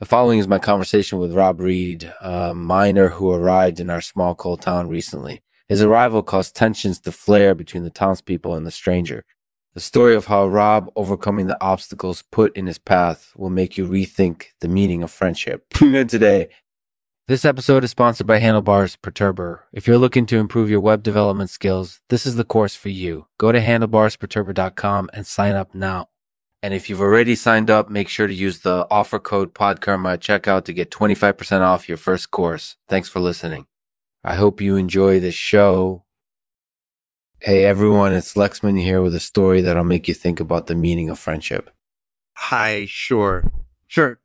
The following is my conversation with Rob Reid, a miner who arrived in our small coal town recently. His arrival caused tensions to flare between the townspeople and the stranger. The story of how Rob overcoming the obstacles put in his path will make you rethink the meaning of friendship. Today, this episode is sponsored by Handlebars Perturber. If you're looking to improve your web development skills, this is the course for you. Go to handlebarsperturber.com and sign up now. And if you've already signed up, make sure to use the offer code PODKARMA at checkout to get 25% off your first course. Thanks for listening. I hope you enjoy the show. Hey everyone, it's Lexman here with a story that'll make you think about the meaning of friendship. Hi, sure. Sure.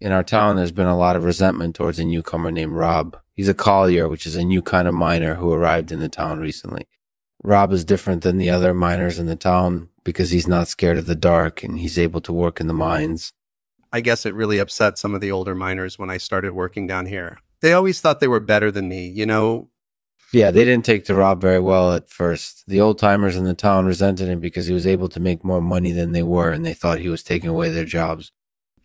In our town, there's been a lot of resentment towards a newcomer named Rob. He's a collier, which is a new kind of miner who arrived in the town recently. Rob is different than the other miners in the town because he's not scared of the dark and he's able to work in the mines. I guess it really upset some of the older miners when I started working down here. They always thought they were better than me, you know? Yeah, they didn't take to Rob very well at first. The old timers in the town resented him because he was able to make more money than they were and they thought he was taking away their jobs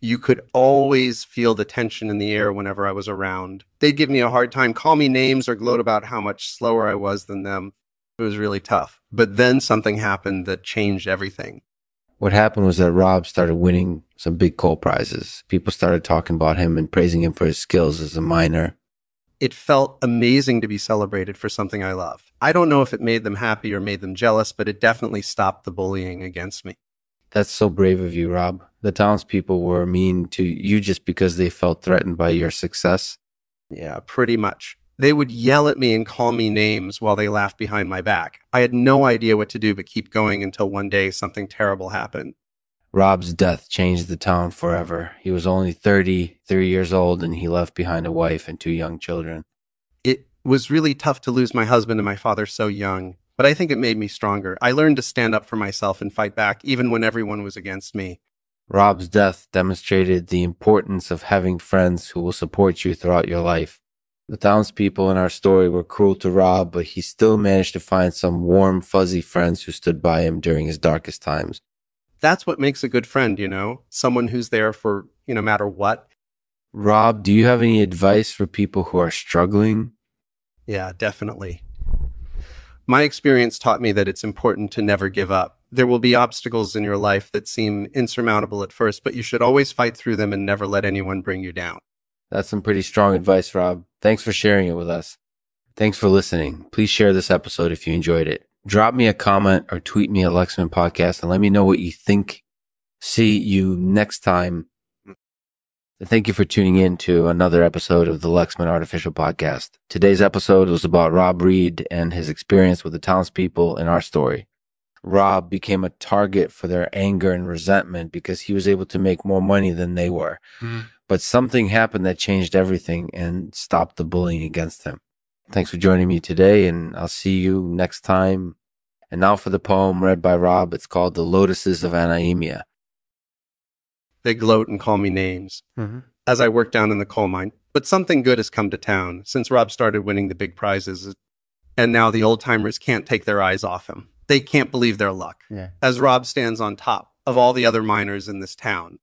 you could always feel the tension in the air whenever I was around. They'd give me a hard time, call me names, or gloat about how much slower I was than them. It was really tough. But then something happened that changed everything. What happened was that Rob started winning some big coal prizes. People started talking about him and praising him for his skills as a miner. It felt amazing to be celebrated for something I love. I don't know if it made them happy or made them jealous, but it definitely stopped the bullying against me. That's so brave of you, Rob. The townspeople were mean to you just because they felt threatened by your success. Yeah, pretty much. They would yell at me and call me names while they laughed behind my back. I had no idea what to do but keep going until one day something terrible happened. Rob's death changed the town forever. He was only 33 years old and he left behind a wife and two young children. It was really tough to lose my husband and my father so young but I think it made me stronger. I learned to stand up for myself and fight back, even when everyone was against me. Rob's death demonstrated the importance of having friends who will support you throughout your life. The townspeople in our story were cruel to Rob, but he still managed to find some warm, fuzzy friends who stood by him during his darkest times. That's what makes a good friend, you know? Someone who's there for, you know, no matter what. Rob, do you have any advice for people who are struggling? Yeah, definitely. My experience taught me that it's important to never give up. There will be obstacles in your life that seem insurmountable at first, but you should always fight through them and never let anyone bring you down. That's some pretty strong advice, Rob. Thanks for sharing it with us. Thanks for listening. Please share this episode if you enjoyed it. Drop me a comment or tweet me at Lexman Podcast and let me know what you think. See you next time Thank you for tuning in to another episode of the Lexman Artificial Podcast. Today's episode was about Rob Reid and his experience with the townspeople in our story. Rob became a target for their anger and resentment because he was able to make more money than they were. Mm. But something happened that changed everything and stopped the bullying against him. Thanks for joining me today, and I'll see you next time. And now for the poem read by Rob. It's called The Lotuses of Anaemia. They gloat and call me names mm-hmm. as I work down in the coal mine. But something good has come to town since Rob started winning the big prizes. And now the old timers can't take their eyes off him. They can't believe their luck. Yeah. As Rob stands on top of all the other miners in this town.